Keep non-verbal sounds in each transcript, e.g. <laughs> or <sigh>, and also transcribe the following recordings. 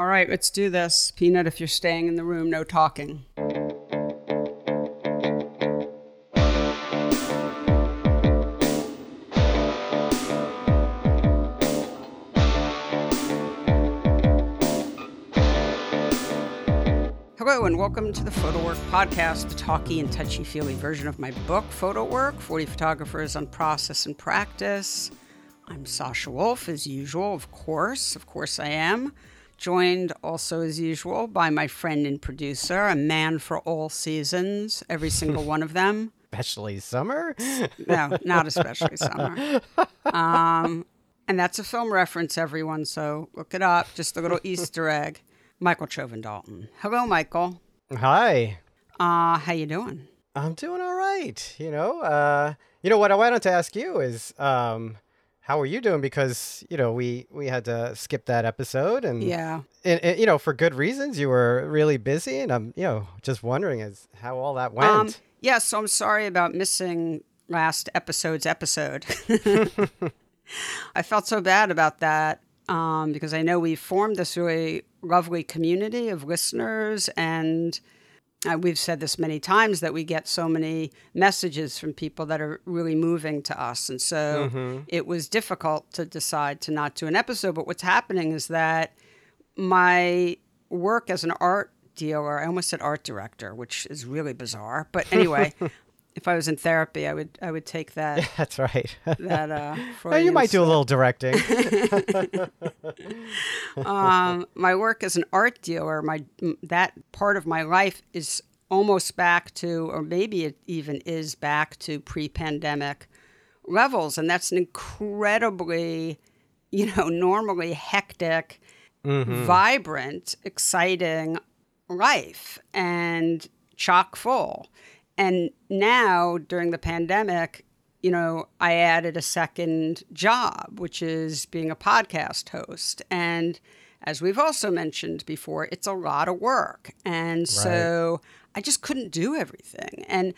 All right, let's do this. Peanut, if you're staying in the room, no talking. Hello, and welcome to the Photo Work Podcast, the talky and touchy feely version of my book, Photo Work 40 Photographers on Process and Practice. I'm Sasha Wolf, as usual, of course. Of course, I am. Joined also, as usual, by my friend and producer, a man for all seasons, every single one of them. <laughs> Especially summer? No, not especially summer. Um, and that's a film reference, everyone, so look it up. Just a little Easter egg. Michael Chovan Dalton. Hello, Michael. Hi. Uh, how you doing? I'm doing all right. You know, uh, you know what I wanted to ask you is, um, how are you doing? Because you know we we had to skip that episode, and Yeah. and, and, you know for good reasons. You were really busy, and I'm you know just wondering as how all that went. Um, yeah, so I'm sorry about missing last episode's episode. <laughs> <laughs> I felt so bad about that um, because I know we formed this really lovely community of listeners, and uh, we've said this many times that we get so many messages from people that are really moving to us. And so it was difficult to decide to not do an episode. But what's happening is that my work as an art dealer, I almost said art director, which is really bizarre. But anyway, <laughs> if I was in therapy, I would I would take that <laughs> That's right. that uh <laughs> Well, you might do a little directing. <laughs> um, my work as an art dealer, my that part of my life is almost back to, or maybe it even is back to pre-pandemic levels, and that's an incredibly, you know, normally hectic, vibrant, exciting life, and chock full. And now during the pandemic, you know, I added a second job, which is being a podcast host. And as we've also mentioned before, it's a lot of work. And so I just couldn't do everything. And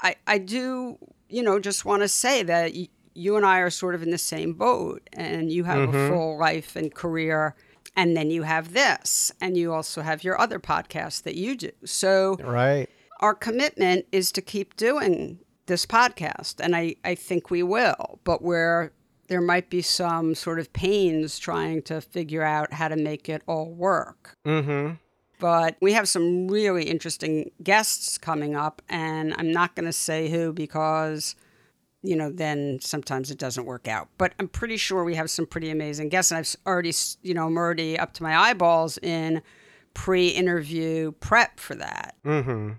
I, I do, you know, just want to say that y- you and I are sort of in the same boat, and you have a mm-hmm. full life and career. And then you have this, and you also have your other podcast that you do. So, right. Our commitment is to keep doing this podcast and I, I think we will but where there might be some sort of pains trying to figure out how to make it all work Mm-hmm. but we have some really interesting guests coming up and i'm not going to say who because you know then sometimes it doesn't work out but i'm pretty sure we have some pretty amazing guests and i've already you know i'm already up to my eyeballs in pre-interview prep for that Mm-hmm.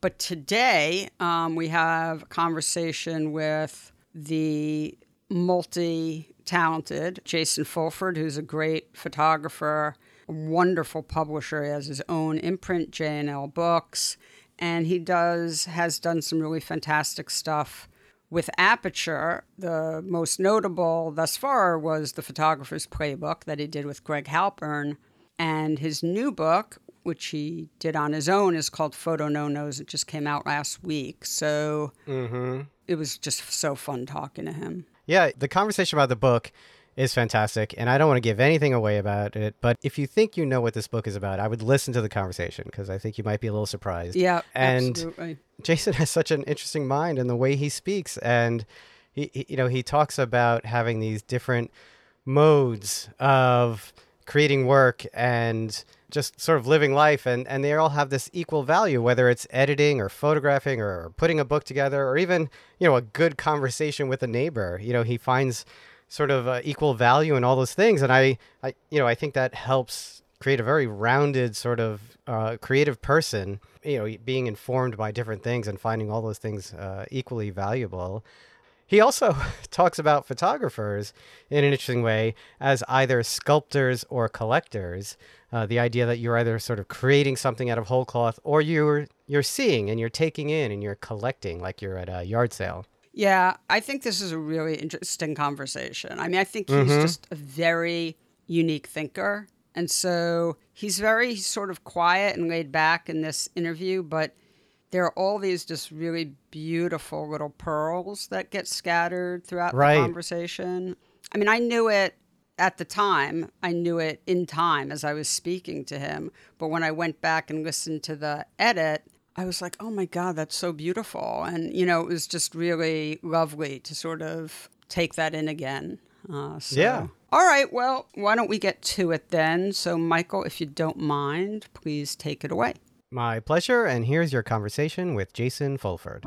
But today um, we have a conversation with the multi talented Jason Fulford, who's a great photographer, a wonderful publisher. He has his own imprint, J&L Books, and he does has done some really fantastic stuff with Aperture. The most notable thus far was the photographer's playbook that he did with Greg Halpern. And his new book, which he did on his own, is called Photo No Nos. It just came out last week. So Mm-hmm. it was just so fun talking to him. Yeah, the conversation about the book is fantastic, and I don't want to give anything away about it. But if you think you know what this book is about, I would listen to the conversation because I think you might be a little surprised. Yeah, and absolutely. Jason <laughs> has such an interesting mind in the way he speaks, and he, he- you know, he talks about having these different modes of creating work and just sort of living life and, and they all have this equal value whether it's editing or photographing or putting a book together or even you know a good conversation with a neighbor you know he finds sort of uh, equal value in all those things and I, I you know i think that helps create a very rounded sort of uh, creative person you know being informed by different things and finding all those things uh, equally valuable he also <laughs> talks about photographers in an interesting way as either sculptors or collectors. Uh, the idea that you're either sort of creating something out of whole cloth or you're you're seeing and you're taking in and you're collecting like you're at a yard sale. Yeah, I think this is a really interesting conversation. I mean, I think he's just a very unique thinker. And so he's very sort of quiet and laid back in this interview, but there are all these just really beautiful little pearls that get scattered throughout Right. the conversation. I mean, I knew it at the time, I knew it in time as I was speaking to him. But when I went back and listened to the edit, I was like, oh my God, that's so beautiful. And, you know, it was just really lovely to sort of take that in again. Uh, so. Yeah. All right. Well, why don't we get to it then? So, Michael, if you don't mind, please take it away. My pleasure. And here's your conversation with Jason Fulford.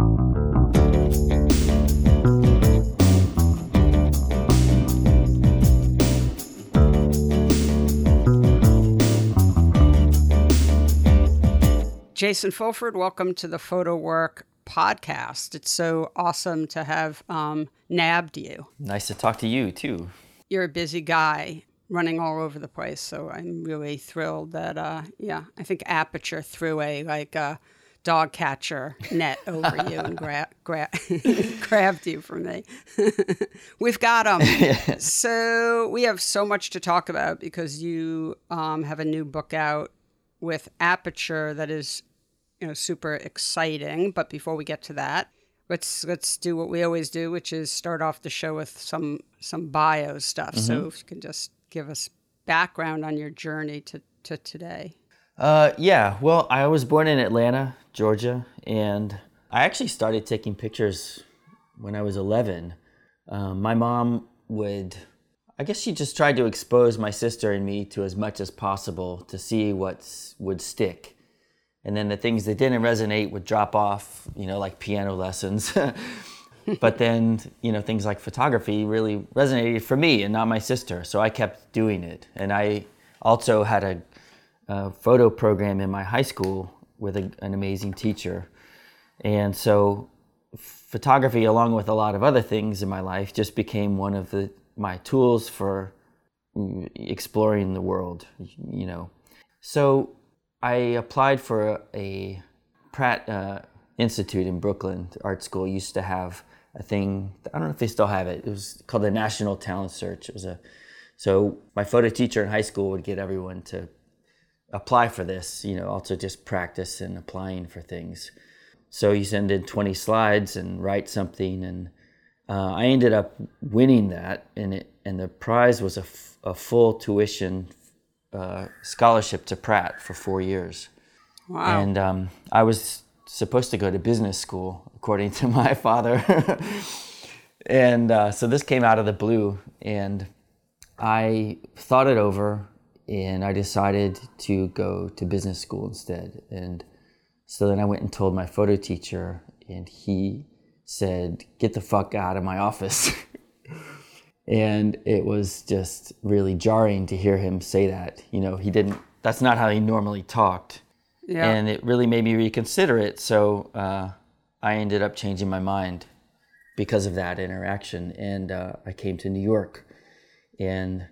Jason Fulford, welcome to the Photo Work podcast. It's so awesome to have um, nabbed you. Nice to talk to you too. You're a busy guy running all over the place, so I'm really thrilled that uh, yeah, I think Aperture threw a like a dog catcher net <laughs> over you and gra- gra- <laughs> grabbed you from me. <laughs> We've got them. so we have so much to talk about because you um, have a new book out with Aperture that is you know super exciting. But before we get to that, let's let's do what we always do, which is start off the show with some some bio stuff. Mm-hmm. So if you can just give us background on your journey to to today. Uh, yeah. Well, I was born in Atlanta, Georgia, and I actually started taking pictures when I was 11. Um, my mom would, I guess she just tried to expose my sister and me to as much as possible to see what would stick and then the things that didn't resonate would drop off, you know, like piano lessons. <laughs> but then, you know, things like photography really resonated for me and not my sister. So I kept doing it. And I also had a, a photo program in my high school with a, an amazing teacher. And so photography, along with a lot of other things in my life, just became one of the, my tools for mm, exploring the world, you know. So I applied for a Pratt uh, Institute in Brooklyn art school. Used to have a thing. I don't know if they still have it. It was called the National Talent Search. It was a so my photo teacher in high school would get everyone to apply for this. You know, also just practice and applying for things. So you send in 20 slides and write something, and uh, I ended up winning that, and it and the prize was a, f- a full tuition uh, scholarship to Pratt for four years. Wow. And um, I was supposed to go to business school, according to <laughs> my father. and uh, so this came out of the blue. And I thought it over and I decided to go to business school instead. And so then I went and told my photo teacher, and he said, Get the fuck out of my office. <laughs> and it was just really jarring to hear him say that you know he didn't that's not how he normally talked. Yeah. and it really made me reconsider it. So uh, i ended up changing my mind because of that interaction. And uh, i came to new york and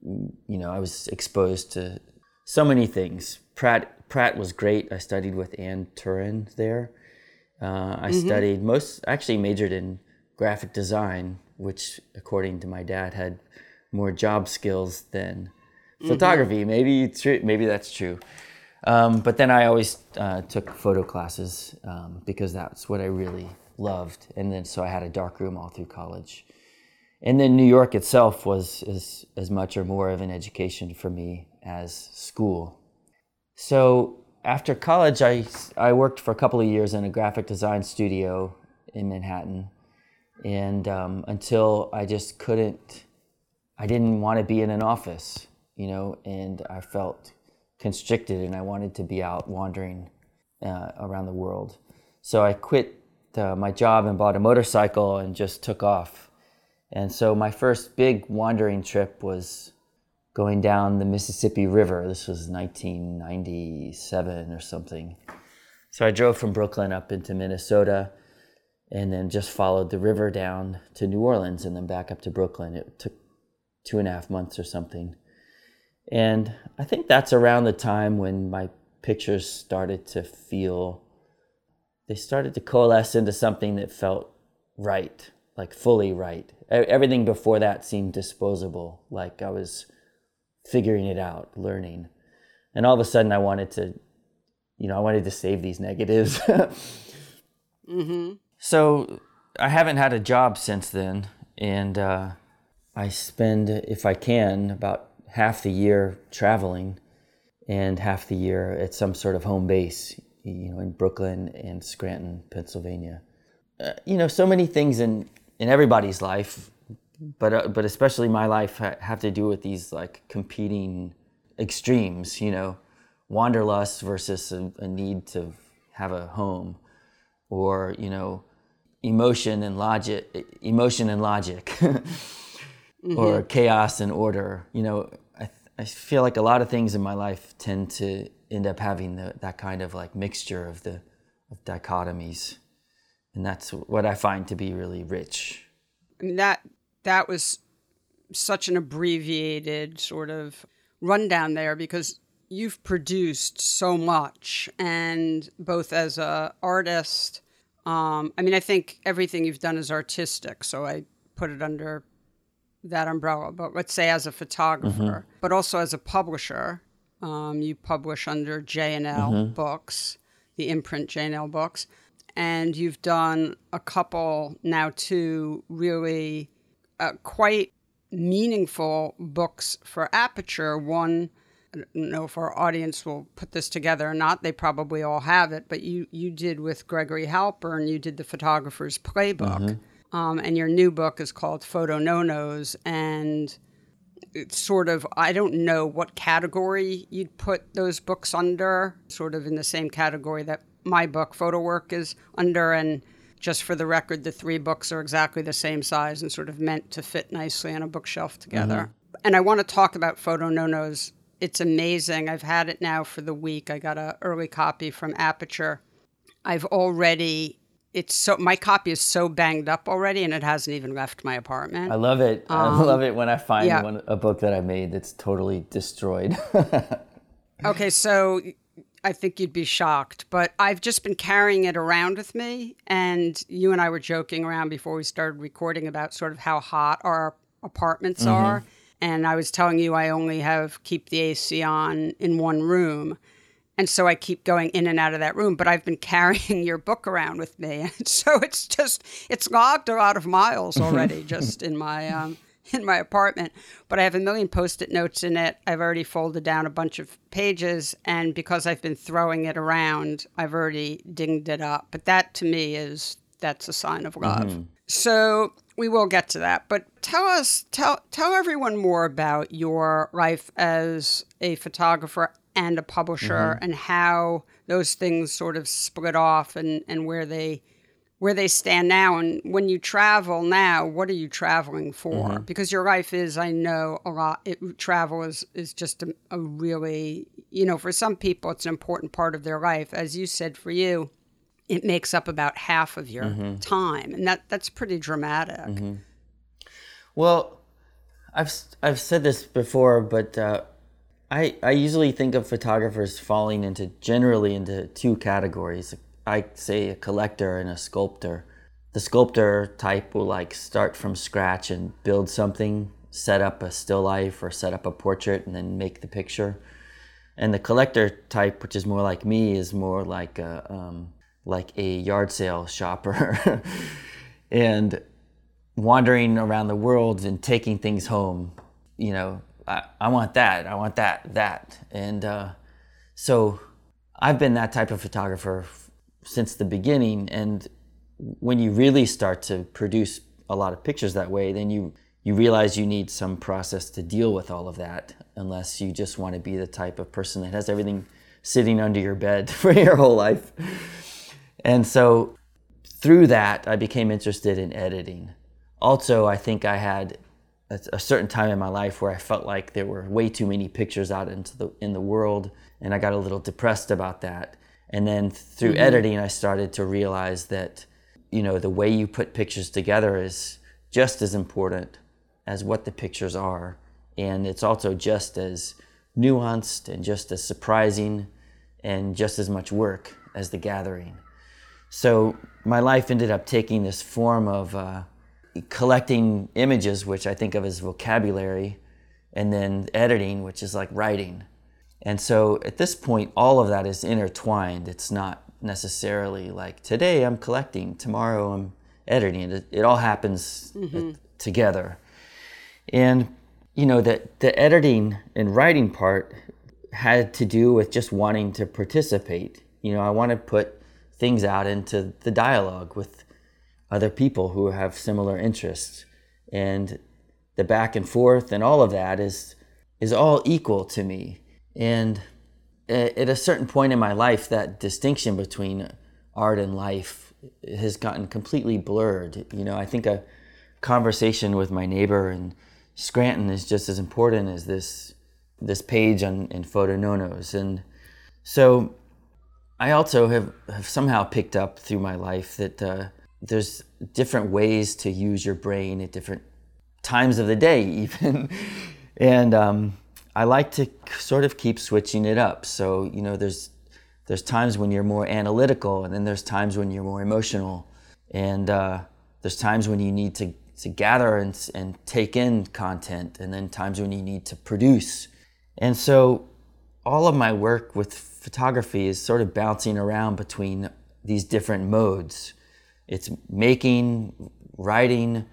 you know i was exposed to so many things. Pratt pratt was great. I studied with Anne Turyn there. Uh, i mm-hmm. studied most actually majored in graphic design which according to my dad had more job skills than mm-hmm. photography. Maybe true. Maybe that's true. Um, but then I always uh, took photo classes um, because that's what I really loved. And then so I had a dark room all through college. And then New York itself was as, as much or more of an education for me as school. So after college, I, I worked for a couple of years in a graphic design studio in Manhattan and um, until I just couldn't, I didn't want to be in an office, you know, and I felt constricted, and I wanted to be out wandering uh, around the world. So I quit uh, my job and bought a motorcycle and just took off. And so my first big wandering trip was going down the Mississippi River. This was 1997 or something. So I drove from Brooklyn up into Minnesota and then just followed the river down to New Orleans and then back up to Brooklyn. It took two and a half months or something. And I think that's around the time when my pictures started to feel, they started to coalesce into something that felt right, like fully right. Everything before that seemed disposable, like I was figuring it out, learning. And all of a sudden I wanted to, you know, I wanted to save these negatives. <laughs> mm-hmm. So I haven't had a job since then, and uh, I spend, if I can, about half the year traveling and half the year at some sort of home base, you know, in Brooklyn and Scranton, Pennsylvania. Uh, you know, so many things in, in everybody's life, but, uh, but especially my life, ha- have to do with these like competing extremes, you know, wanderlust versus a, a need to have a home or, you know, emotion and logic, emotion and logic, <laughs> mm-hmm. or chaos and order. You know, I, I feel like a lot of things in my life tend to end up having the, that kind of like mixture of the of dichotomies, and that's what I find to be really rich. I mean, that that was such an abbreviated sort of rundown there because you've produced so much and both as a artist um, I mean, I think everything you've done is artistic, so I put it under that umbrella. But let's say as a photographer, mm-hmm. but also as a publisher, um, you publish under J and L mm-hmm. Books, the imprint J and L Books, and you've done a couple now two really uh, quite meaningful books for Aperture. One I don't know if our audience will put this together or not. They probably all have it, but you you did with Gregory Halpern. You did the photographer's playbook, mm-hmm. um, and your new book is called Photo No Nos, and it's sort of I don't know what category you'd put those books under. Sort of in the same category that my book Photo Work is under, and just for the record, the three books are exactly the same size and sort of meant to fit nicely on a bookshelf together. Mm-hmm. And I want to talk about Photo No Nos it's amazing. I've had it now for the week. I got an early copy from Aperture. I've already it's so my copy is so banged up already and it hasn't even left my apartment. I love it. Um, I love it when I find yeah. one, a book that I made that's totally destroyed. <laughs> okay, so I think you'd be shocked, but I've just been carrying it around with me and you and I were joking around before we started recording about sort of how hot our apartments mm-hmm. are and I was telling you I only have keep the AC on in one room. And so I keep going in and out of that room, but I've been <laughs> carrying your book around with me. <laughs> And so it's just it's logged a lot of miles <laughs> already just in my um, in my apartment. But I have a million post-it notes in it. I've already folded down a bunch of pages and because I've been throwing it around, I've already dinged it up. But that to me is that's a sign of love. Mm-hmm. So we will get to that. But tell us, tell tell everyone more about your life as a photographer and a publisher, mm-hmm. and how those things sort of split off, and and where they where they stand now. And when you travel now, what are you traveling for? Mm-hmm. Because your life is, I know, a lot. It, travel is is just a, a really, you know, for some people, it's an important part of their life. As you said, for you it makes up about half of your mm-hmm. time, and that that's pretty dramatic. Mm-hmm. Well, I've I've said this before, but uh, I I usually think of photographers falling into generally into two categories. I say a collector and a sculptor. The sculptor type will like start from scratch and build something, set up a still life or set up a portrait, and then make the picture. And the collector type, which is more like me, is more like a um, like a yard sale shopper <laughs> and wandering around the world and taking things home. You know, I, I want that, I want that, that. And uh, so I've been that type of photographer f- since the beginning. And when you really start to produce a lot of pictures that way, then you you realize you need some process to deal with all of that unless you just want to be the type of person that has everything sitting under your bed <laughs> for your whole life. And so through that, I became interested in editing. Also, I think I had a certain time in my life where I felt like there were way too many pictures out into the in the world, and I got a little depressed about that. And then through mm-hmm. editing, I started to realize that you know the way you put pictures together is just as important as what the pictures are, and it's also just as nuanced and just as surprising and just as much work as the gathering. So my life ended up taking this form of uh, collecting images, which I think of as vocabulary, and then editing, which is like writing. And so at this point, all of that is intertwined. It's not necessarily like today I'm collecting, tomorrow I'm editing. It, it all happens mm-hmm. together. And, you know, the, the editing and writing part had to do with just wanting to participate. You know, I want to put things out into the dialogue with other people who have similar interests. And the back and forth and all of that is is all equal to me. And at a certain point in my life, that distinction between art and life has gotten completely blurred. You know, I think a conversation with my neighbor in Scranton is just as important as this this page on in Photo No Nos. And so I also have, have somehow picked up through my life that uh, there's different ways to use your brain at different times of the day, <laughs> even. and um, I like to sort of keep switching it up. So you know, there's there's times when you're more analytical, and then there's times when you're more emotional, and uh, there's times when you need to to gather and and take in content, and then times when you need to produce. And so, all of my work with photography is sort of bouncing around between these different modes. It's making, writing,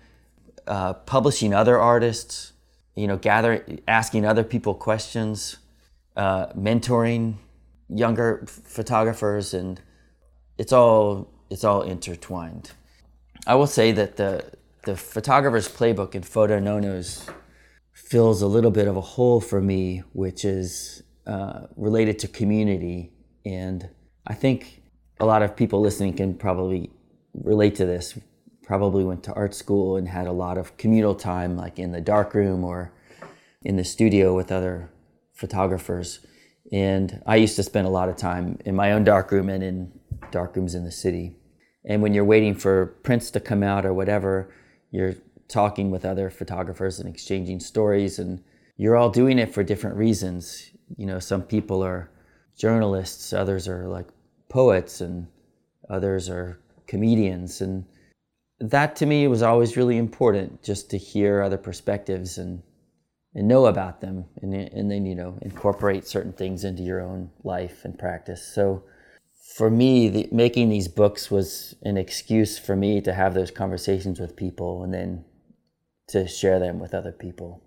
uh, publishing other artists, you know, gathering, asking other people questions, uh, mentoring younger photographers, and it's all it's all intertwined. I will say that the the photographer's playbook in Photo No Nos fills a little bit of a hole for me, which is uh, related to community, and I think a lot of people listening can probably relate to this probably went to art school and had a lot of communal time, like in the darkroom or in the studio with other photographers. And I used to spend a lot of time in my own darkroom and in darkrooms in the city. And when you're waiting for prints to come out or whatever, you're talking with other photographers and exchanging stories, and you're all doing it for different reasons. You know, some people are journalists, others are like poets, and others are comedians. And that to me was always really important just to hear other perspectives and and know about them and, and then you know incorporate certain things into your own life and practice so for me the, making these books was an excuse for me to have those conversations with people and then to share them with other people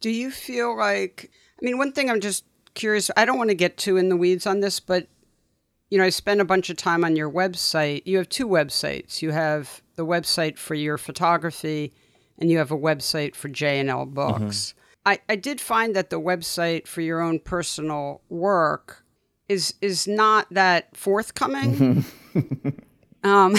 do you feel like i mean one thing i'm just curious i don't want to get too in the weeds on this but you know i spent a bunch of time on your website you have two websites you have the website for your photography and you have a website for J&L Books. Mm-hmm. I, I did find that the website for your own personal work is is not that forthcoming. <laughs> um,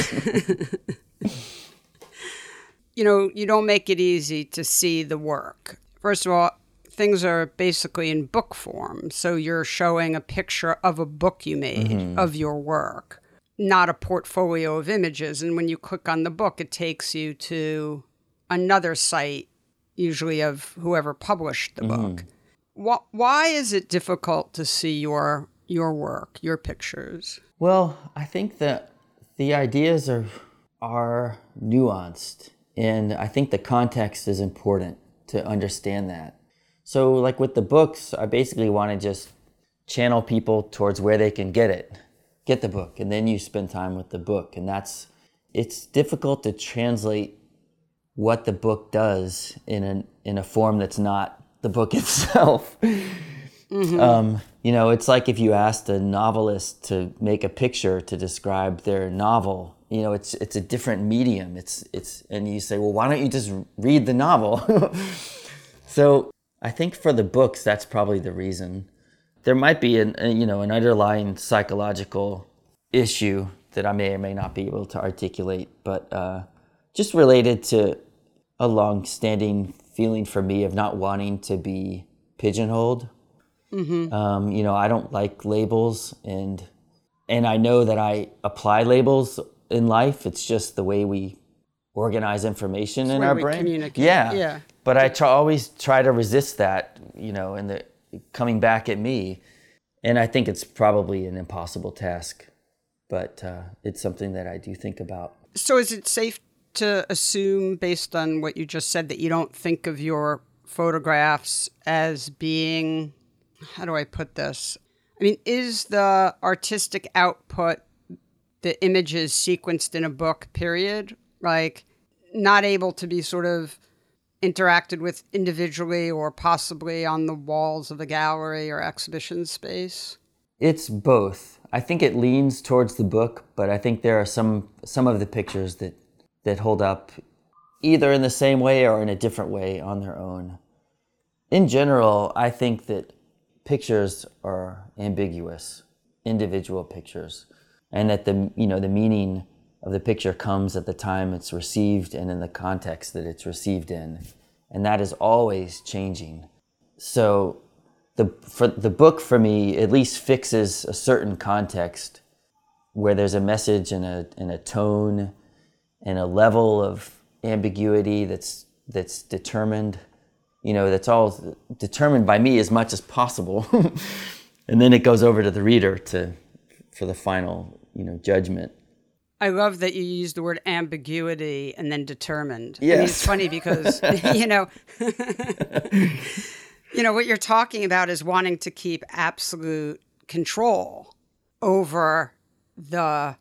<laughs> you know, you don't make it easy to see the work. First of all, things are basically in book form. So you're showing a picture of a book you made mm-hmm. of your work not a portfolio of images. And when you click on the book, it takes you to another site, usually of whoever published the mm. book. Why is it difficult to see your your work, your pictures? Well, I think that the ideas are are nuanced, and I think the context is important to understand that. So, like with the books, I basically want to just channel people towards where they can get it get the book and then you spend time with the book and that's it's difficult to translate what the book does in a in a form that's not the book <laughs> itself. Mm-hmm. Um, you know, it's like if you asked a novelist to make a picture to describe their novel. You know, it's it's a different medium. It's it's and you say, well, why don't you just read the novel? <laughs> so I think for the books, that's probably the reason there might be an a, you know an underlying psychological issue that I may or may not be able to articulate, but uh, just related to a long-standing feeling for me of not wanting to be pigeonholed. Mm-hmm. Um, you know, I don't like labels, and and I know that I apply labels in life. It's just the way we organize information it's in our brain. Yeah, yeah. But I try, always try to resist that. You know, and the coming back at me. And I think it's probably an impossible task, but uh, it's something that I do think about. So, is it safe to assume, based on what you just said, that you don't think of your photographs as being, how do I put this? I mean, is the artistic output the images sequenced in a book, period? Like, not able to be sort of interacted with individually or possibly on the walls of a gallery or exhibition space? It's both. I think it leans towards the book, but I think there are some some of the pictures that that hold up either in the same way or in a different way on their own. In general, I think that pictures are ambiguous, individual pictures, and that the you know the meaning of the picture comes at the time it's received and in the context that it's received in, and that is always changing. So, the for the book for me at least fixes a certain context where there's a message and a and a tone and a level of ambiguity that's that's determined you know that's all determined by me as much as possible. <laughs> And then it goes over to the reader to for the final you know judgment I love that you use the word ambiguity and then determined. Yes. I mean, it's funny because, <laughs> <laughs> you know, <laughs> you know, what you're talking about is wanting to keep absolute control over the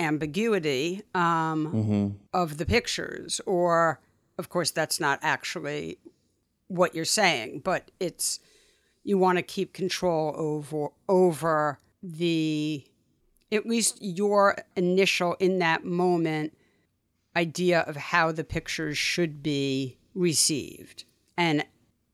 ambiguity um, mm-hmm. of the pictures. Or, of course, that's not actually what you're saying, but it's you want to keep control over over the at least your initial in that moment idea of how the pictures should be received. And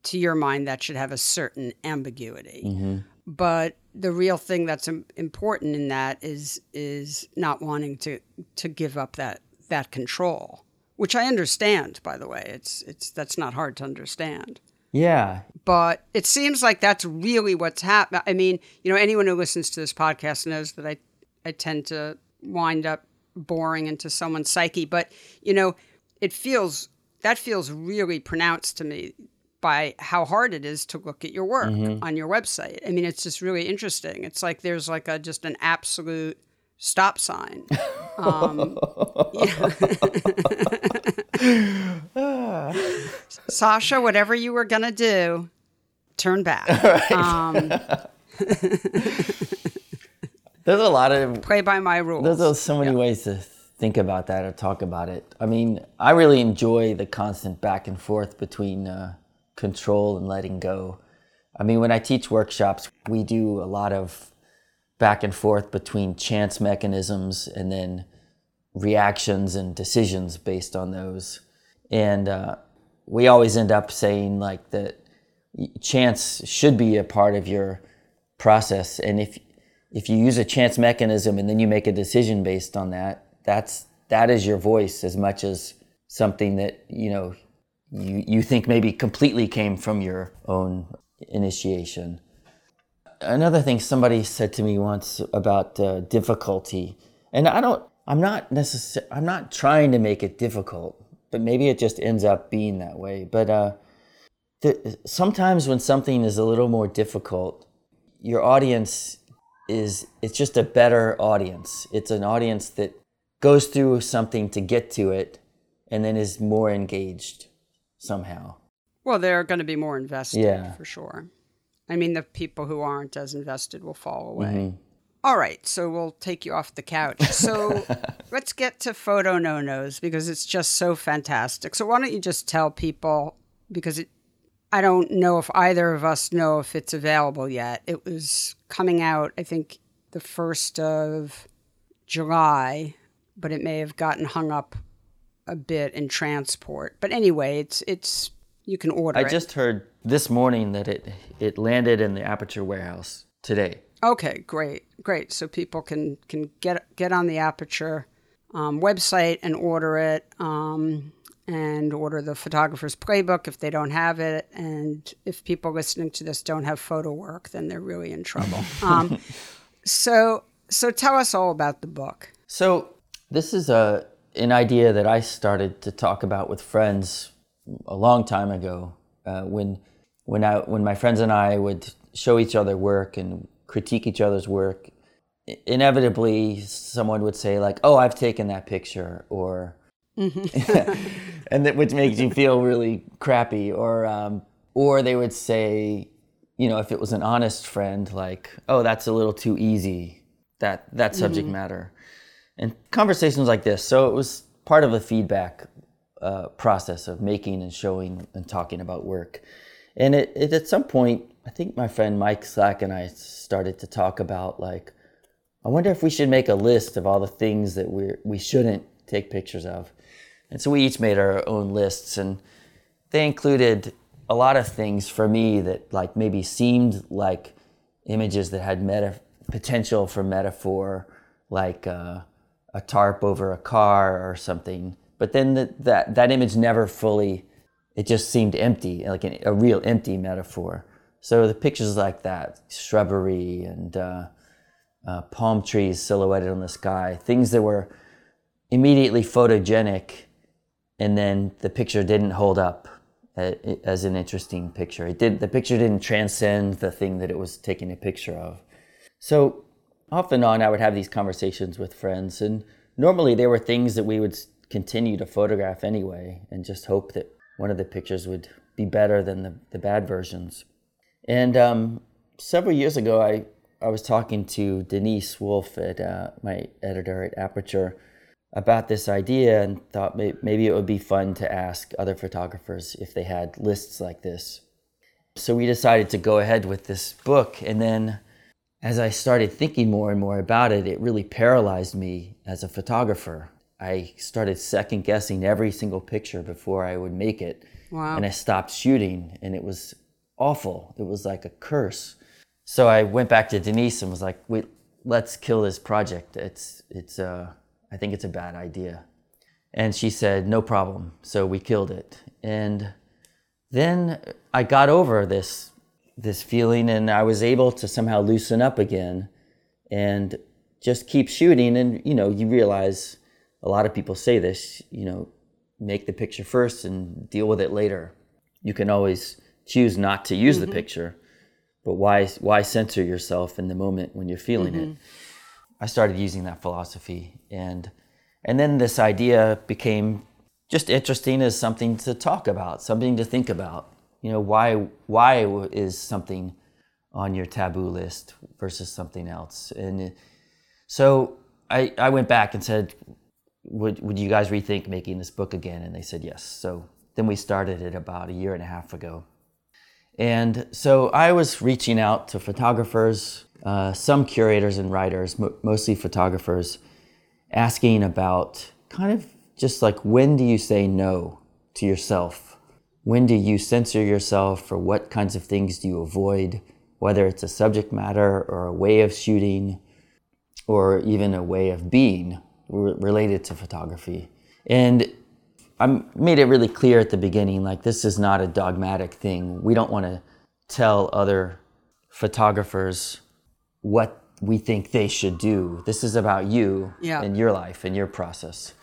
to your mind that should have a certain ambiguity. Mm-hmm. but the real thing that's important in that is is not wanting to to give up that that control which i understand by the way. It's it's that's not hard to understand. Yeah. But it seems like that's really what's happening i mean you know anyone who listens to this podcast knows that i I tend to wind up boring into someone's psyche. But, you know, it feels, that feels really pronounced to me by how hard it is to look at your work mm-hmm. on your website. I mean, it's just really interesting. It's like there's like a just an absolute stop sign. Um, <laughs> Sasha, whatever you were gonna do, turn back. <laughs> Right. Um, <laughs> there's a lot of play by my rules. There's so many yeah. ways to think about that or talk about it. I mean, I really enjoy the constant back and forth between uh, control and letting go. I mean, when I teach workshops, we do a lot of back and forth between chance mechanisms and then reactions and decisions based on those. And uh, we always end up saying like that chance should be a part of your process. And if if you use a chance mechanism and then you make a decision based on that, that's that is your voice as much as something that you know you you think maybe completely came from your own initiation. Another thing somebody said to me once about uh, difficulty, and I don't, I'm not necessarily, I'm not trying to make it difficult, but maybe it just ends up being that way. But uh, the, sometimes when something is a little more difficult, your audience is it's just a better audience. It's an audience that goes through something to get to it and then is more engaged somehow. Well, they're going to be more invested yeah. for sure. I mean, the people who aren't as invested will fall away. Mm-hmm. All right, so we'll take you off the couch. So <laughs> let's get to photo no nos because it's just so fantastic. So why don't you just tell people because it I don't know if either of us know if it's available yet. It was coming out, I think, the 1st of July, but it may have gotten hung up a bit in transport. But anyway, it's it's you can order I it. just heard this morning that it it landed in the Aperture warehouse today. Okay, great, great. So people can can get get on the Aperture um, website and order it. Um, and order the photographer's playbook if they don't have it. And if people listening to this don't have photo work, then they're really in trouble. <laughs> um, so, so tell us all about the book. So this is a an idea that I started to talk about with friends a long time ago. Uh, when when I when my friends and I would show each other work and critique each other's work, inevitably someone would say like, "Oh, I've taken that picture," or Mm-hmm. <laughs> and that which makes you feel really crappy. Or um, or they would say, you know, if it was an honest friend, like, oh, that's a little too easy. That that subject mm-hmm. matter, and conversations like this. So it was part of the feedback uh, process of making and showing and talking about work. And it, it, at some point, I think my friend Mike Slack and I started to talk about like, I wonder if we should make a list of all the things that we we shouldn't take pictures of. And so we each made our own lists, and they included a lot of things for me that like maybe seemed like images that had meta potential for metaphor, like uh, a tarp over a car or something. But then the, that that image never fully. It just seemed empty, like an, a real empty metaphor. So the pictures like that, shrubbery and uh, uh, palm trees silhouetted on the sky, things that were immediately photogenic, and then the picture didn't hold up as an interesting picture. It did the picture didn't transcend the thing that it was taking a picture of. So off and on, I would have these conversations with friends, and normally there were things that we would continue to photograph anyway, and just hope that one of the pictures would be better than the, the bad versions. And um, several years ago, I, I was talking to Denise Wolf at uh, my editor at Aperture about this idea and thought maybe it would be fun to ask other photographers if they had lists like this. So we decided to go ahead with this book. And then as I started thinking more and more about it, it really paralyzed me as a photographer. I started second guessing every single picture before I would make it. Wow. And I stopped shooting, and it was awful. It was like a curse. So I went back to Denise and was like, "Wait, let's kill this project. It's it's uh, I think it's a bad idea." And she said, "No problem." So we killed it. And then I got over this this feeling, and I was able to somehow loosen up again, and just keep shooting. And you know, you realize a lot of people say this. You know, make the picture first and deal with it later. You can always choose not to use mm-hmm. the picture, but why why censor yourself in the moment when you're feeling mm-hmm. it? I started using that philosophy, and and then this idea became just interesting as something to talk about, something to think about. You know, why why is something on your taboo list versus something else? And so I I went back and said, would would you guys rethink making this book again? And they said yes. So then we started it about a year and a half ago. And so I was reaching out to photographers, uh, some curators and writers, mo- mostly photographers, asking about kind of just like when do you say no to yourself? When do you censor yourself, or what kinds of things do you avoid, whether it's a subject matter or a way of shooting or even a way of being re- related to photography? And I made it really clear at the beginning like this is not a dogmatic thing. We don't want to tell other photographers what we think they should do. This is about you yeah. and your life and your process.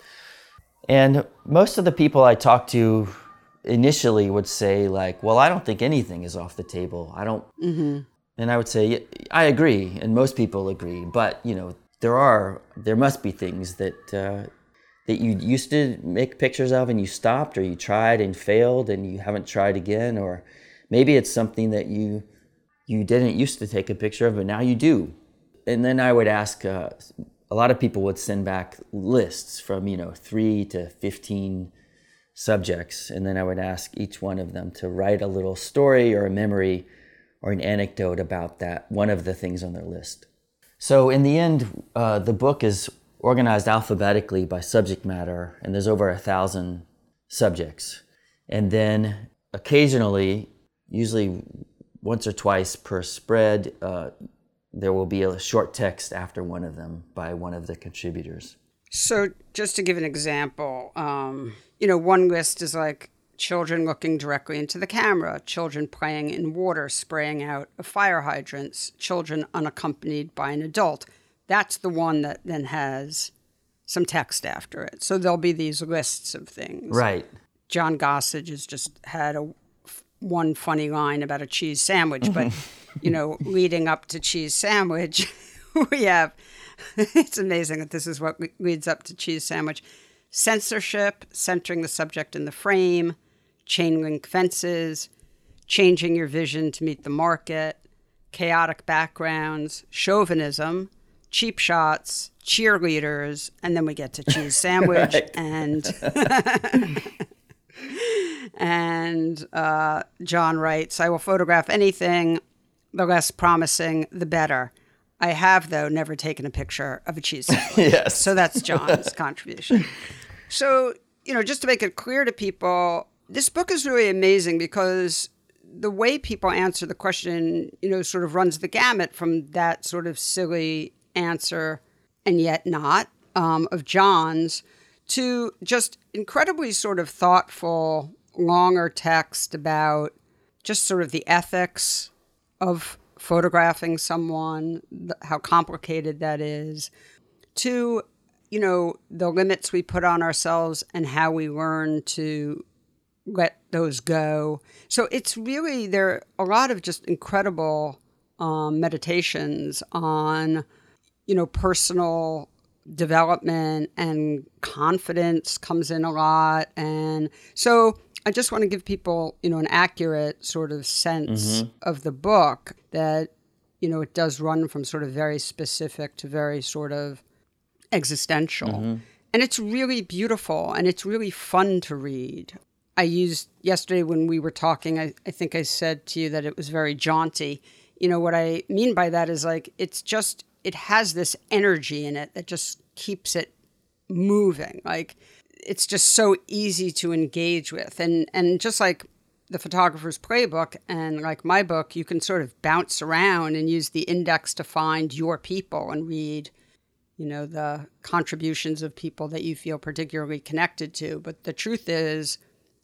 And most of the people I talked to initially would say like, "Well, I don't think anything is off the table. I don't." Mm-hmm. And I would say, "I agree," and most people agree. But you know, there are there must be things that uh, that you used to make pictures of and you stopped or you tried and failed and you haven't tried again or maybe it's something that you you didn't used to take a picture of but now you do. And then i would ask uh, a lot of people would send back lists from you know 3 to 15 subjects. And then i would ask each one of them to write a little story or a memory or an anecdote about that one of the things on their list. So in the end uh, the book is organized alphabetically by subject matter, and there's over a thousand subjects. And then occasionally, usually once or twice per spread, uh, there will be a short text after one of them by one of the contributors. So, just to give an example, um, you know, one list is like children looking directly into the camera, children playing in water, spraying out of fire hydrants, children unaccompanied by an adult that's the one that then has some text after it. So there'll be these lists of things. Right. John Gossage has just had a one funny line about a cheese sandwich, but <laughs> you know, leading up to cheese sandwich, <laughs> we have <laughs> it's amazing that this is what leads up to cheese sandwich. Censorship, centering the subject in the frame, chain link fences, changing your vision to meet the market, chaotic backgrounds, chauvinism, cheap shots, cheerleaders, and then we get to cheese sandwich and and uh, John writes, I will photograph anything, the less promising, the better. I have, though, never taken a picture of a cheese sandwich. <laughs> yes. So that's John's <laughs> contribution. So, you know, just to make it clear to people, this book is really amazing because the way people answer the question, you know, sort of runs the gamut from that sort of silly answer and yet not um, of John's to just incredibly sort of thoughtful, longer text about just sort of the ethics of photographing someone, how complicated that is, to, you know, the limits we put on ourselves and how we learn to let those go. So it's really, there are a lot of just incredible um, meditations on, you know, personal development and confidence comes in a lot. And so I just want to give people, you know, an accurate sort of sense mm-hmm. of the book that, you know, it does run from sort of very specific to very sort of existential. Mm-hmm. And it's really beautiful and it's really fun to read. I used yesterday when we were talking, I, I think I said to you that it was very jaunty. You know, what I mean by that is like, it's just, it has this energy in it that just keeps it moving. Like, it's just so easy to engage with. And and just like the photographer's playbook and like my book, you can sort of bounce around and use the index to find your people and read, you know, the contributions of people that you feel particularly connected to. But the truth is,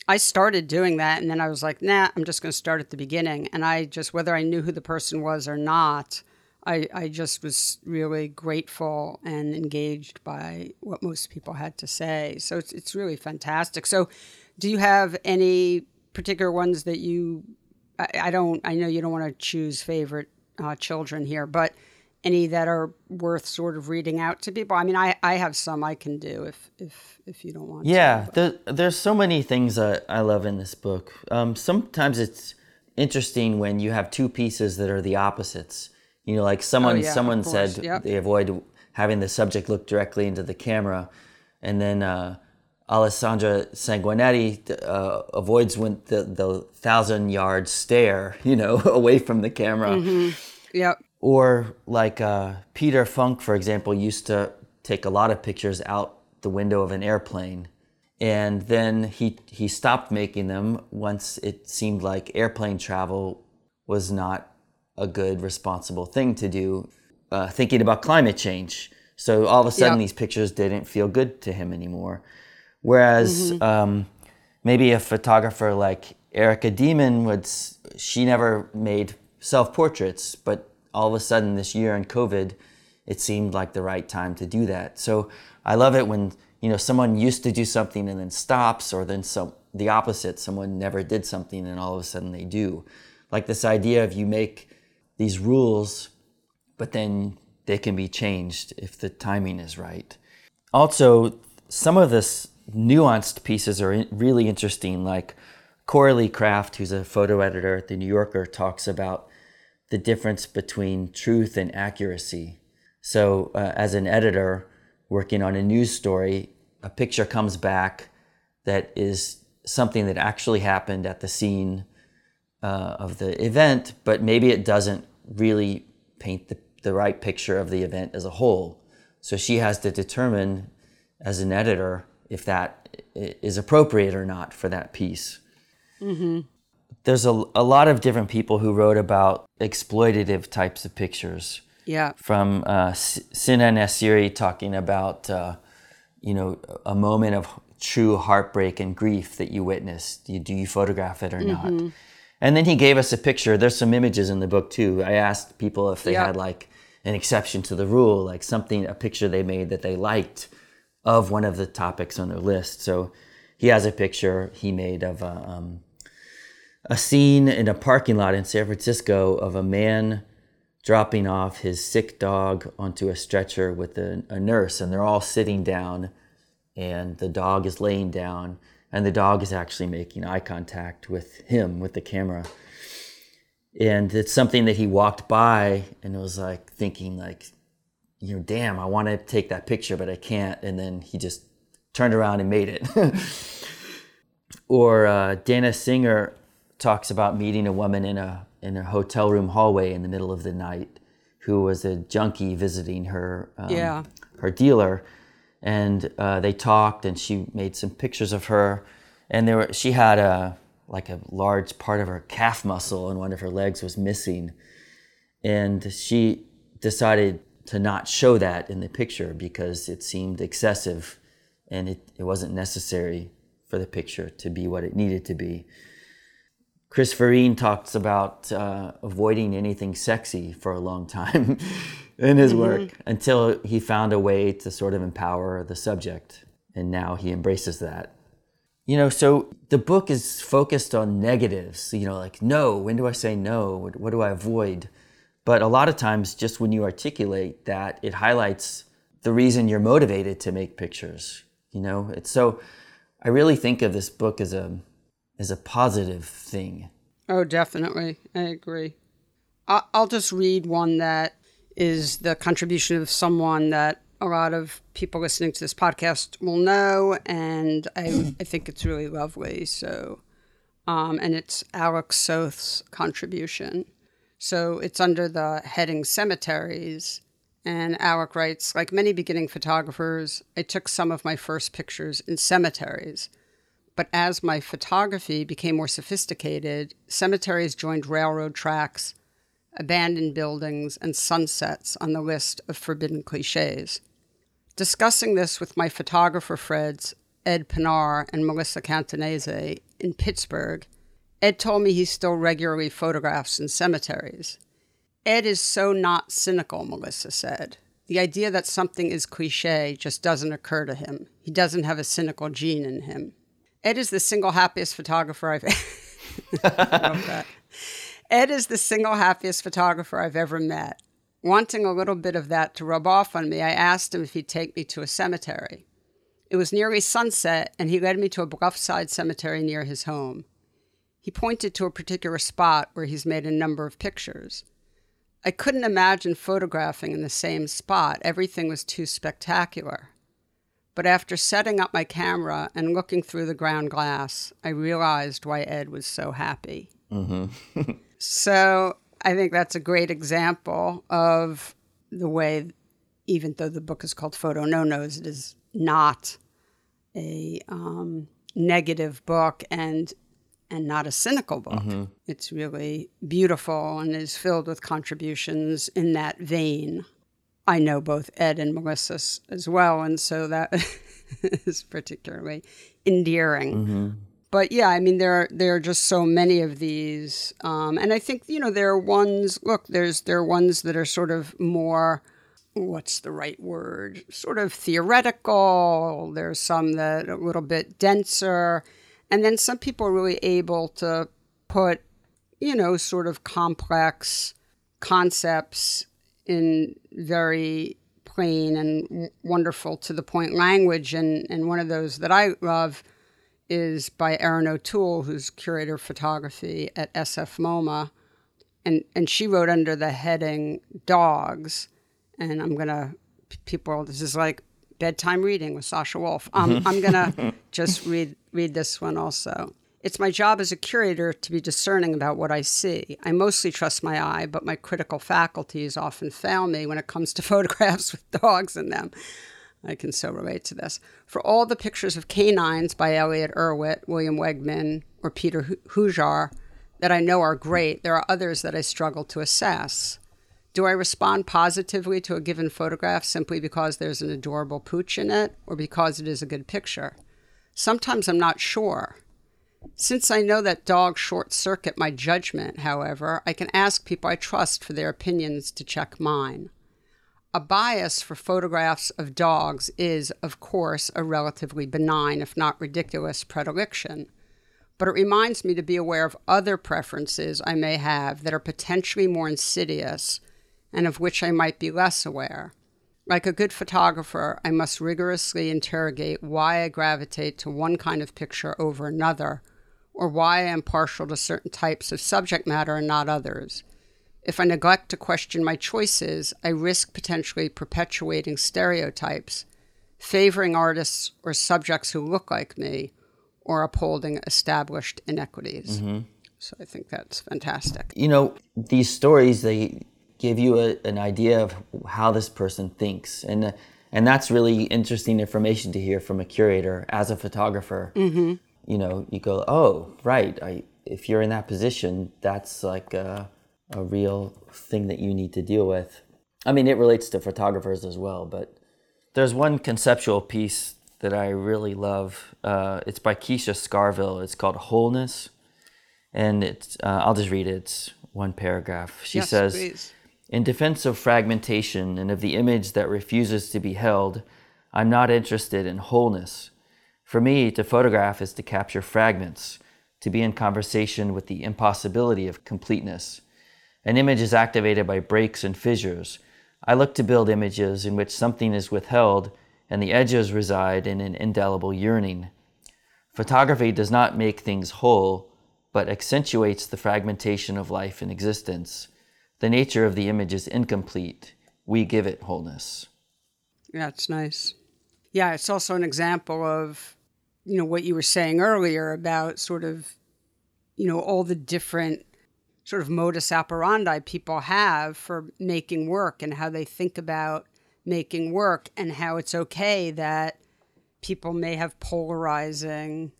I started doing that and then I was like, nah, I'm just going to start at the beginning. And I just, whether I knew who the person was or not, I, I just was really grateful and engaged by what most people had to say. So it's, it's really fantastic. So, do you have any particular ones that you? I, I don't. I know you don't want to choose favorite uh, children here, but any that are worth sort of reading out to people. I mean, I, I have some I can do if if if you don't want. Yeah, to, there, there's so many things that I love in this book. Um, sometimes it's interesting when you have two pieces that are the opposites you know, like someone oh, yeah, someone said yep. they avoid having the subject look directly into the camera, and then uh, Alessandra Sanguinetti uh, avoids when the the thousand yard stare, <laughs> you know, <laughs> away from the camera. Mm-hmm. Yep. Or like uh, Peter Funch, for example, used to take a lot of pictures out the window of an airplane and then he he stopped making them once it seemed like airplane travel was not a good, responsible thing to do, uh, thinking about climate change. So all of a sudden, these pictures didn't feel good to him anymore. Whereas mm-hmm. um, maybe a photographer like Erica Deeman would, she never made self portraits, but all of a sudden this year in COVID, it seemed like the right time to do that. So I love it when you know someone used to do something and then stops, or then some the opposite, someone never did something and all of a sudden they do. Like this idea of you make these rules, but then they can be changed if the timing is right. Also, some of this nuanced pieces are really interesting. Like Coralie Kraft, who's a photo editor at the New Yorker, talks about the difference between truth and accuracy. So, uh, as an editor working on a news story, a picture comes back that is something that actually happened at the scene uh, of the event, but maybe it doesn't really paint the, the right picture of the event as a whole. So she has to determine as an editor if that is appropriate or not for that piece. Mm-hmm. There's a, a lot of different people who wrote about exploitative types of pictures. Yeah. From uh, Sinna Nasseri talking about, uh, you know, a moment of true heartbreak and grief that you witnessed. Do you, do you photograph it or mm-hmm. not? And then he gave us a picture. There's some images in the book too. I asked people if they had like an exception to the rule, like something, a picture they made that they liked of one of the topics on their list. So he has a picture he made of a, um, a scene in a parking lot in San Francisco of a man dropping off his sick dog onto a stretcher with a, a nurse, and they're all sitting down, and the dog is laying down and the dog is actually making eye contact with him with the camera. And it's something that he walked by and it was like thinking like you know damn i want to take that picture but i can't. And then he just turned around and made it. <laughs> Or uh, Dana Singer talks about meeting a woman in a in a hotel room hallway in the middle of the night, who was a junkie visiting her um, Yeah. her dealer, and uh, they talked, and she made some pictures of her, and there were she had a like a large part of her calf muscle and one of her legs was missing, and she decided to not show that in the picture because it seemed excessive, and it, it wasn't necessary for the picture to be what it needed to be. Chris Verene talks about uh, avoiding anything sexy for a long <laughs> time in his mm-hmm. work until he found a way to sort of empower the subject. And now he embraces that. You know, so the book is focused on negatives, you know, like no, when do I say no? What, what do I avoid? But a lot of times, just when you articulate that, it highlights the reason you're motivated to make pictures. You know, it's so I really think of this book as a as a positive thing. Oh, definitely. I agree. I'll just read one that is the contribution of someone that a lot of people listening to this podcast will know, and I, I think it's really lovely. So, um, and it's Alec Soth's contribution. So it's under the heading Cemeteries. And Alec writes, like many beginning photographers, I took some of my first pictures in cemeteries. But as my photography became more sophisticated, cemeteries joined railroad tracks, abandoned buildings, and sunsets on the list of forbidden cliches. Discussing this with my photographer friends, Ed Panar and Melissa Catanese, in Pittsburgh, Ed told me he still regularly photographs in cemeteries. Ed is so not cynical, Melissa said. The idea that something is cliche just doesn't occur to him. He doesn't have a cynical gene in him. Ed is the single happiest photographer I've. <laughs> Ed is the single happiest photographer I've ever met. Wanting a little bit of that to rub off on me, I asked him if he'd take me to a cemetery. It was nearly sunset, and he led me to a bluffside cemetery near his home. He pointed to a particular spot where he's made a number of pictures. I couldn't imagine photographing in the same spot. Everything was too spectacular. But after setting up my camera and looking through the ground glass, I realized why Ed was so happy. Mm-hmm. <laughs> so I think that's a great example of the way, even though the book is called Photo No Nos, it is not a um, negative book and and not a cynical book. It's really beautiful and is filled with contributions in that vein. I know both Ed and Melissa as well, and so that <laughs> is particularly endearing. But yeah, I mean, there are there are just so many of these, um, and I think you know there are ones. Look, there's there are ones that are sort of more. What's the right word? Sort of theoretical. There's some that a little bit denser, and then some people are really able to put, you know, sort of complex concepts in very plain and wonderful to the point language. And, and one of those that I love is by Erin O'Toole, who's curator of photography at SF MoMA. And, and she wrote under the heading Dogs. And I'm going to, people, this is like bedtime reading with Sasha Wolf. Um, I'm going <laughs> to just read, read this one also. It's my job as a curator to be discerning about what I see. I mostly trust my eye, but my critical faculties often fail me when it comes to <laughs> photographs with dogs in them. I can so relate to this. For all the pictures of canines by Elliott Erwitt, William Wegman, or Peter Hu- Hujar that I know are great, there are others that I struggle to assess. Do I respond positively to a given photograph simply because there's an adorable pooch in it or because it is a good picture? Sometimes I'm not sure. Since I know that dogs short circuit my judgment, however, I can ask people I trust for their opinions to check mine. A bias for photographs of dogs is, of course, a relatively benign, if not ridiculous, predilection. But it reminds me to be aware of other preferences I may have that are potentially more insidious and of which I might be less aware. Like a good photographer, I must rigorously interrogate why I gravitate to one kind of picture over another, or why I am partial to certain types of subject matter and not others. If I neglect to question my choices, I risk potentially perpetuating stereotypes, favoring artists or subjects who look like me, or upholding established inequities. So I think that's fantastic. You know, these stories they give you a, an idea of how this person thinks, and uh, and that's really interesting information to hear from a curator as a photographer. Mm-hmm. You know, you go, oh, right. I if you're in that position, that's like a, a real thing that you need to deal with. I mean, it relates to photographers as well, but there's one conceptual piece that I really love. Uh, it's by Keisha Scarville. It's called Wholeness, and it's uh, I'll just read it. It's one paragraph. She Yes, says, please. "In defense of fragmentation and of the image that refuses to be held, I'm not interested in wholeness. For me, to photograph is to capture fragments, to be in conversation with the impossibility of completeness. An image is activated by breaks and fissures." I look to build images in which something is withheld and the edges reside in an indelible yearning. Photography does not make things whole, but accentuates the fragmentation of life and existence. The nature of the image is incomplete. We give it wholeness. Yeah, it's nice. Yeah, it's also an example of, you know, what you were saying earlier about sort of, you know, all the different sort of modus operandi people have for making work and how they think about making work and how it's okay that people may have polarizing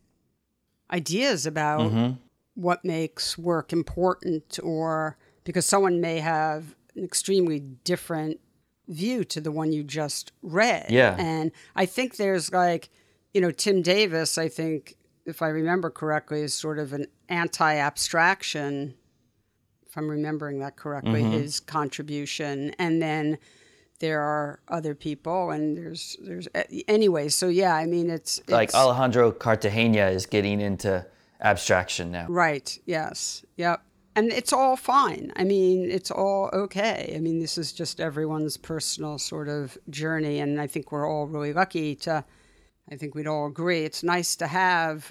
ideas about mm-hmm. what makes work important or because someone may have an extremely different view to the one you just read. Yeah. And I think there's like, you know, Tim Davis, I think, if I remember correctly, is sort of an anti abstraction, if I'm remembering that correctly, mm-hmm. his contribution. And then there are other people and there's, there's, eh, anyway. So yeah, I mean, it's, Like Alejandro Cartagena is getting into abstraction now. Right. Yes. Yep. And it's all fine. I mean, it's all okay. I mean, this is just everyone's personal sort of journey. And I think we're all really lucky to, I think we'd all agree, it's nice to have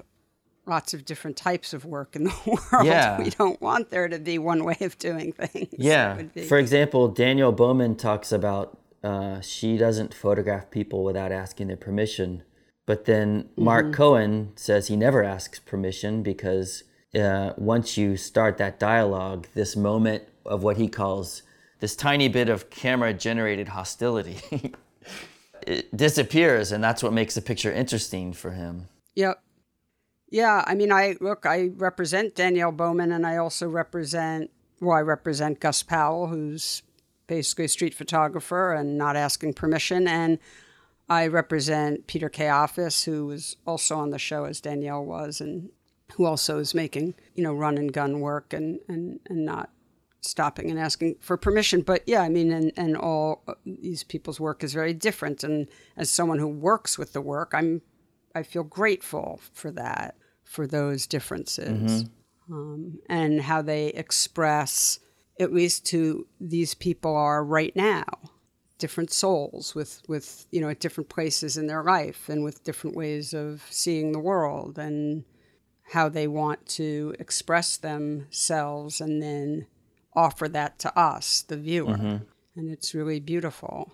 lots of different types of work in the <laughs> world. Yeah. We don't want there to be one way of doing things. Yeah. For example, Danielle Bowman talks about uh, she doesn't photograph people without asking their permission. But then Mark Cohen says he never asks permission because uh, once you start that dialogue, this moment of what he calls this tiny bit of camera generated hostility <laughs> it disappears, and that's what makes the picture interesting for him. Yep. Yeah, I mean, I look, I represent Danielle Bowman, and I also represent, well, I represent Gus Powell, who's basically a street photographer and not asking permission, and I represent Peter Kayafas, who was also on the show as Danielle was, and who also is making, you know, run and gun work and and and not stopping and asking for permission. But yeah, I mean, and, and all these people's work is very different. And as someone who works with the work, I'm, I feel grateful for that, for those differences, um, and how they express, at least to these people are right now, different souls with with you know at different places in their life and with different ways of seeing the world and how they want to express themselves and then offer that to us, the viewer. And it's really beautiful.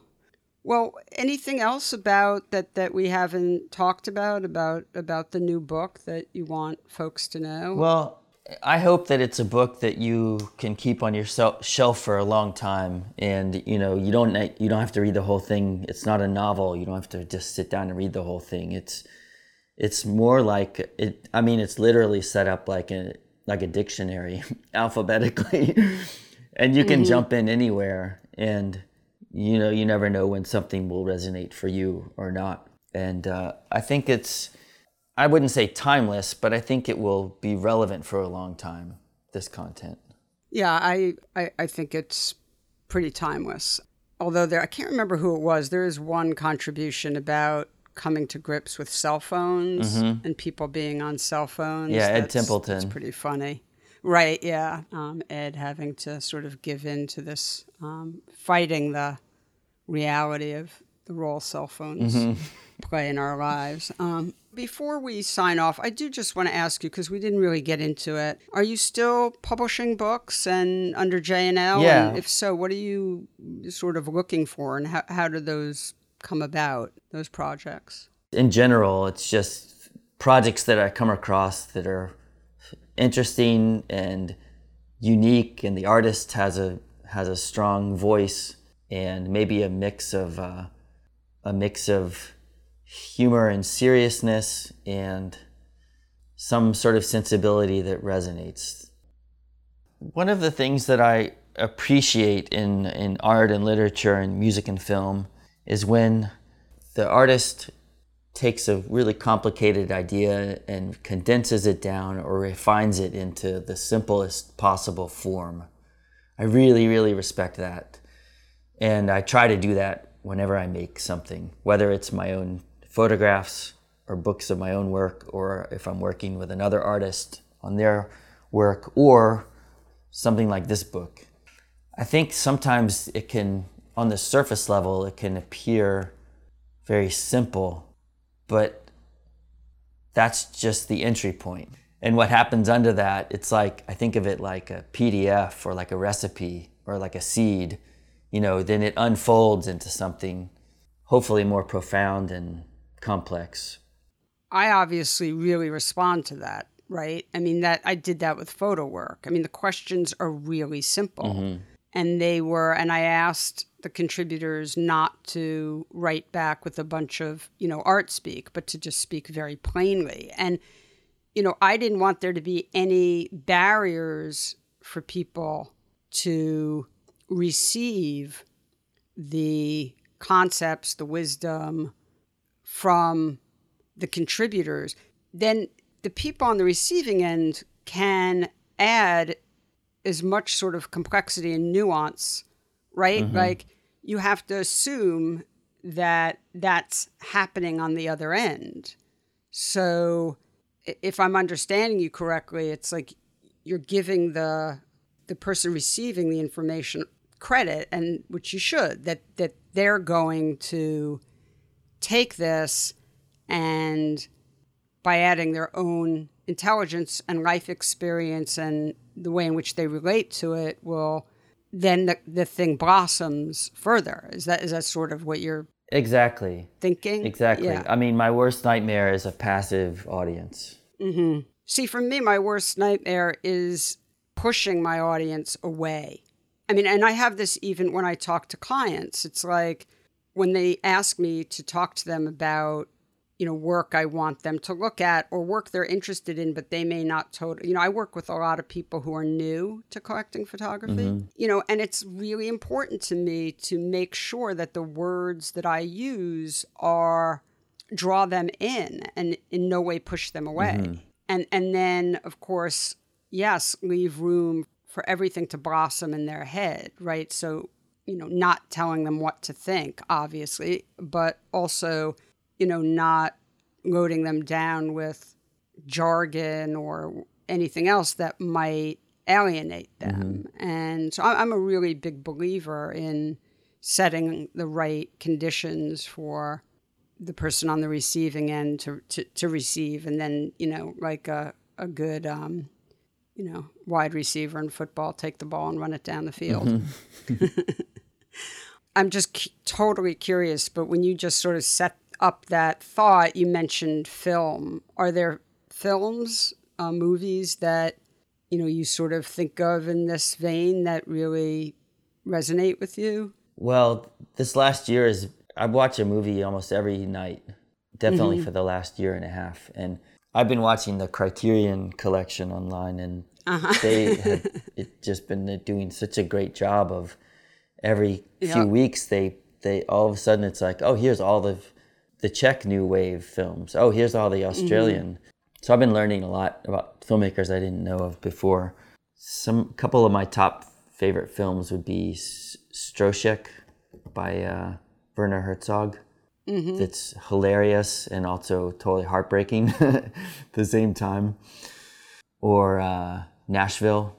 Well, anything else about that that we haven't talked about about about the new book that you want folks to know? Well, I hope that it's a book that you can keep on your shelf for a long time, and you know you don't you don't have to read the whole thing. It's not a novel. You don't have to just sit down and read the whole thing. It's it's more like it. I mean, it's literally set up like a like a dictionary <laughs> alphabetically, <laughs> and you can mm-hmm. jump in anywhere. And you know you never know when something will resonate for you or not. And uh, I think it's I wouldn't say timeless, but I think it will be relevant for a long time. This content. Yeah, I, I, I think it's pretty timeless. Although there, I can't remember who it was. There is one contribution about coming to grips with cell phones and people being on cell phones. Mm-hmm. Yeah, Ed That's- Templeton. it's pretty funny. Right, yeah. Um, Ed having to sort of give in to this, um, fighting the reality of the role cell phones Mm-hmm. play in our lives. Um, before we sign off, I do just want to ask you because we didn't really get into it. Are you still publishing books and under J and L? Yeah. And if so, what are you sort of looking for, and how how do those come about? Those projects. In general, it's just projects that I come across that are interesting and unique, and the artist has a has a strong voice and maybe a mix of uh, a mix of humor and seriousness and some sort of sensibility that resonates. One of the things that I appreciate in, in art and literature and music and film is when the artist takes a really complicated idea and condenses it down or refines it into the simplest possible form. I really, really respect that. And I try to do that whenever I make something, whether it's my own photographs or books of my own work, or if I'm working with another artist on their work, or something like this book. I think sometimes it can, on the surface level, it can appear very simple, but that's just the entry point. And what happens under that, it's like, I think of it like a PDF or like a recipe or like a seed, you know, then it unfolds into something hopefully more profound and complex. I obviously really respond to that, right? I mean, that I did that with photo work. I mean, the questions are really simple. Mm-hmm. And they were, and I asked the contributors not to write back with a bunch of, you know, art speak, but to just speak very plainly. And, you know, I didn't want there to be any barriers for people to receive the concepts, the wisdom from the contributors. Then the people on the receiving end can add as much sort of complexity and nuance, right? Mm-hmm. Like you have to assume that that's happening on the other end. So if I'm understanding you correctly, it's like you're giving the the person receiving the information credit and which you should that that they're going to take this and by adding their own intelligence and life experience and the way in which they relate to it will then the, the thing blossoms further. Is that is that sort of what you're exactly thinking? Exactly. Yeah. I mean, my worst nightmare is a passive audience. Mm-hmm. See, for me, my worst nightmare is pushing my audience away. I mean, and I have this even when I talk to clients. It's like when they ask me to talk to them about you know work I want them to look at or work they're interested in but they may not totally you know I work with a lot of people who are new to collecting photography mm-hmm. you know and it's really important to me to make sure that the words that I use are draw them in and in no way push them away mm-hmm. and and then of course yes leave room for everything to blossom in their head right so you know not telling them what to think obviously but also you know, not loading them down with jargon or anything else that might alienate them. Mm-hmm. And so I'm a really big believer in setting the right conditions for the person on the receiving end to, to, to receive. And then, you know, like a, a good, um, you know, wide receiver in football, take the ball and run it down the field. Mm-hmm. <laughs> I'm just totally curious, but when you just sort of set up that thought, you mentioned film. Are there films, uh, movies that you know you sort of think of in this vein that really resonate with you? Well, this last year is I watch a movie almost every night, definitely mm-hmm. for the last year and a half, and I've been watching the Criterion Collection online, and uh-huh. they have <laughs> it just been doing such a great job of every few weeks they they all of a sudden it's like oh here's all the the Czech New Wave films. Oh, here's all the mm-hmm. Australian. Mm-hmm. So I've been learning a lot about filmmakers I didn't know of before. Some couple of my top favorite films would be Stroszek by uh, Werner Herzog. Mm-hmm. That's hilarious and also totally heartbreaking <laughs> at the same time. Or uh, Nashville,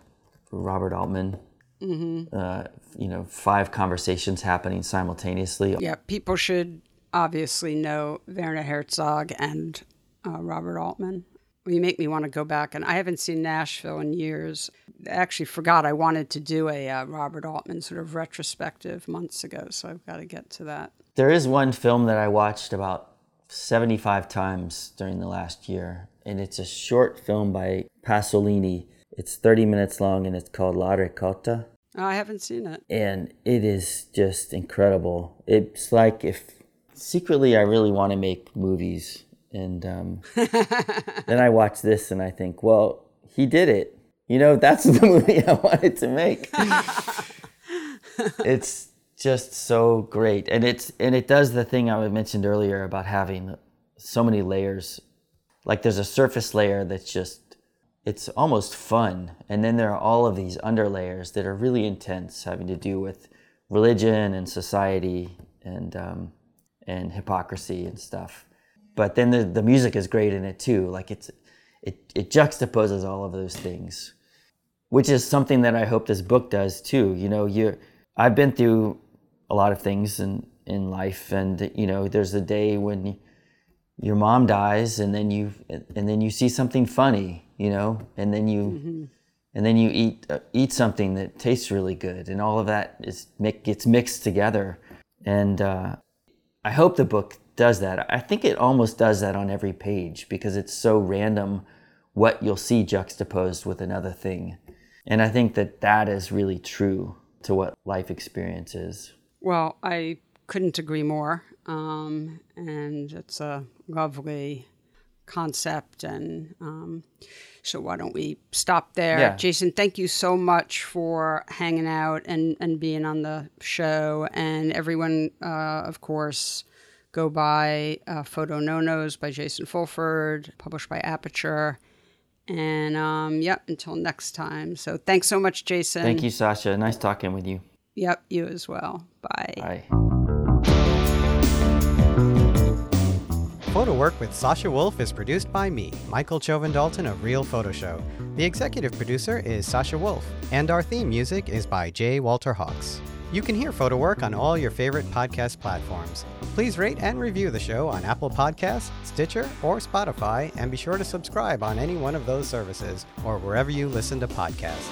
Robert Altman. Mm-hmm. Uh, you know, five conversations happening simultaneously. Yeah, people should obviously know Werner Herzog and uh, Robert Altman. Well, you make me want to go back, and I haven't seen Nashville in years. I actually forgot I wanted to do a uh, Robert Altman sort of retrospective months ago, so I've got to get to that. There is one film that I watched about 75 times during the last year. And it's a short film by Pasolini. It's 30 minutes long and it's called La Ricotta. Oh, I haven't seen it. And it is just incredible. It's like if secretly I really want to make movies. And um, <laughs> then I watch this and I think, well, he did it. You know, that's <laughs> the movie I wanted to make. <laughs> it's just so great, and it's and it does the thing I mentioned earlier about having so many layers. Like there's a surface layer that's just it's almost fun, and then there are all of these underlayers that are really intense, having to do with religion and society and um, and hypocrisy and stuff. But then the the music is great in it too. Like it's it it juxtaposes all of those things, which is something that I hope this book does too. You know, you I've been through a lot of things in in life, and you know, there's a day when your mom dies, and then you and then you see something funny, you know, and then you. Mm-hmm. And then you eat uh, eat something that tastes really good, and all of that is gets mixed together. And uh, I hope the book does that. I think it almost does that on every page because it's so random what you'll see juxtaposed with another thing. And I think that that is really true to what life experience is. Well, I couldn't agree more. Um, and it's a lovely concept. And um, so, why don't we stop there? Yeah. Jason, thank you so much for hanging out and, and being on the show. And everyone, uh, of course, go by uh, Photo No Nos by Jason Fulford, published by Aperture. And um, yeah, until next time. So thanks so much, Jason. Thank you, Sasha. Nice talking with you. Yep, you as well. Bye. Bye. Photo Work with Sasha Wolf is produced by me, Michael Chovan Dalton of Real Photo Show. The executive producer is Sasha Wolf, and our theme music is by J. Walter Hawks. You can hear Photo Work on all your favorite podcast platforms. Please rate and review the show on Apple Podcasts, Stitcher, or Spotify, and be sure to subscribe on any one of those services or wherever you listen to podcasts.